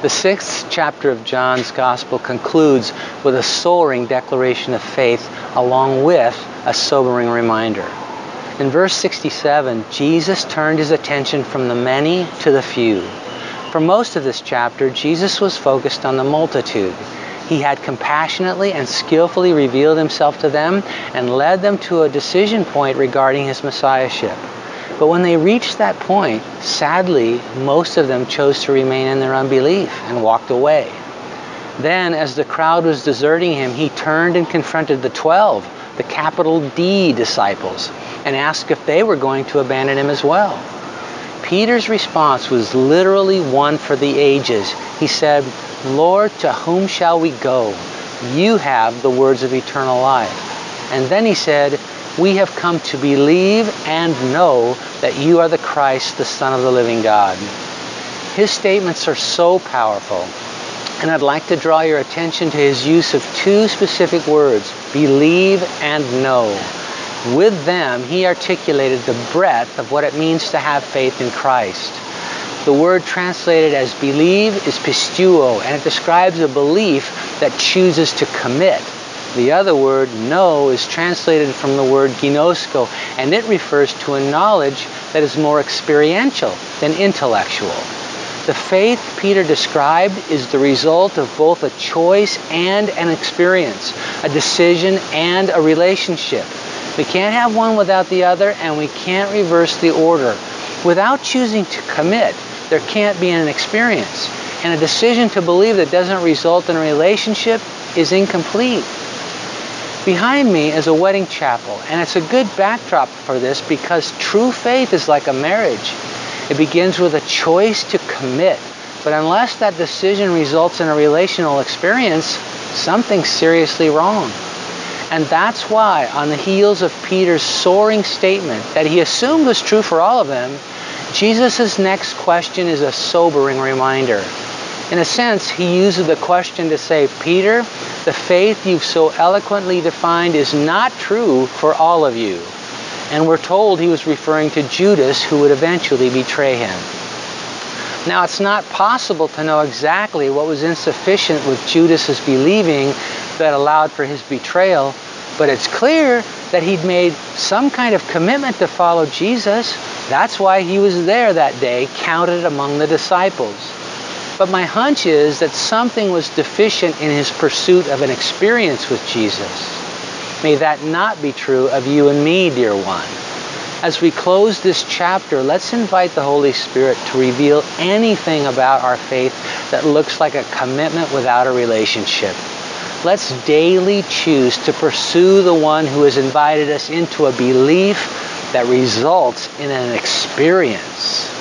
The sixth chapter of John's Gospel concludes with a soaring declaration of faith along with a sobering reminder. In verse 67, Jesus turned his attention from the many to the few. For most of this chapter, Jesus was focused on the multitude. He had compassionately and skillfully revealed himself to them and led them to a decision point regarding his messiahship. But when they reached that point, sadly, most of them chose to remain in their unbelief and walked away. Then, as the crowd was deserting him, he turned and confronted the twelve, the capital D disciples, and asked if they were going to abandon him as well. Peter's response was literally one for the ages. He said, Lord, to whom shall we go? You have the words of eternal life. And then he said, We have come to believe and know that you are the Christ, the Son of the living God. His statements are so powerful. And I'd like to draw your attention to his use of two specific words, believe and know. With them, he articulated the breadth of what it means to have faith in Christ. The word translated as believe is pisteuo, and it describes a belief that chooses to commit. The other word, know, is translated from the word ginosko, and it refers to a knowledge that is more experiential than intellectual. The faith Peter described is the result of both a choice and an experience, a decision and a relationship. We can't have one without the other, and we can't reverse the order. Without choosing to commit, there can't be an experience. And a decision to believe that doesn't result in a relationship is incomplete. Behind me is a wedding chapel, and it's a good backdrop for this because true faith is like a marriage. It begins with a choice to commit, but unless that decision results in a relational experience, something's seriously wrong. And that's why, on the heels of Peter's soaring statement that he assumed was true for all of them, Jesus' next question is a sobering reminder. In a sense, he uses the question to say, Peter, the faith you've so eloquently defined is not true for all of you. And we're told he was referring to Judas, who would eventually betray him. Now, it's not possible to know exactly what was insufficient with Judas's believing that allowed for his betrayal, but it's clear that he'd made some kind of commitment to follow Jesus. That's why he was there that day, counted among the disciples. But my hunch is that something was deficient in his pursuit of an experience with Jesus. May that not be true of you and me, dear one. As we close this chapter, let's invite the Holy Spirit to reveal anything about our faith that looks like a commitment without a relationship. Let's daily choose to pursue the one who has invited us into a belief that results in an experience.